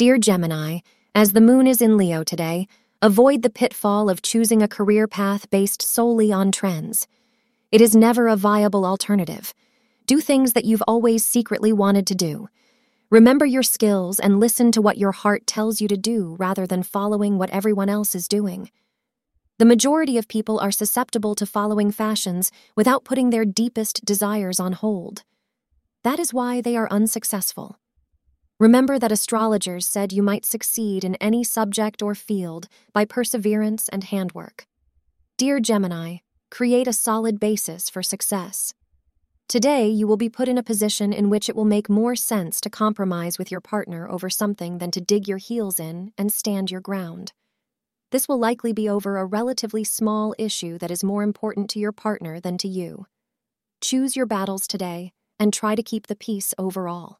Dear Gemini, as the moon is in Leo today, avoid the pitfall of choosing a career path based solely on trends. It is never a viable alternative. Do things that you've always secretly wanted to do. Remember your skills and listen to what your heart tells you to do rather than following what everyone else is doing. The majority of people are susceptible to following fashions without putting their deepest desires on hold. That is why they are unsuccessful. Remember that astrologers said you might succeed in any subject or field by perseverance and handwork. Dear Gemini, create a solid basis for success. Today, you will be put in a position in which it will make more sense to compromise with your partner over something than to dig your heels in and stand your ground. This will likely be over a relatively small issue that is more important to your partner than to you. Choose your battles today and try to keep the peace overall.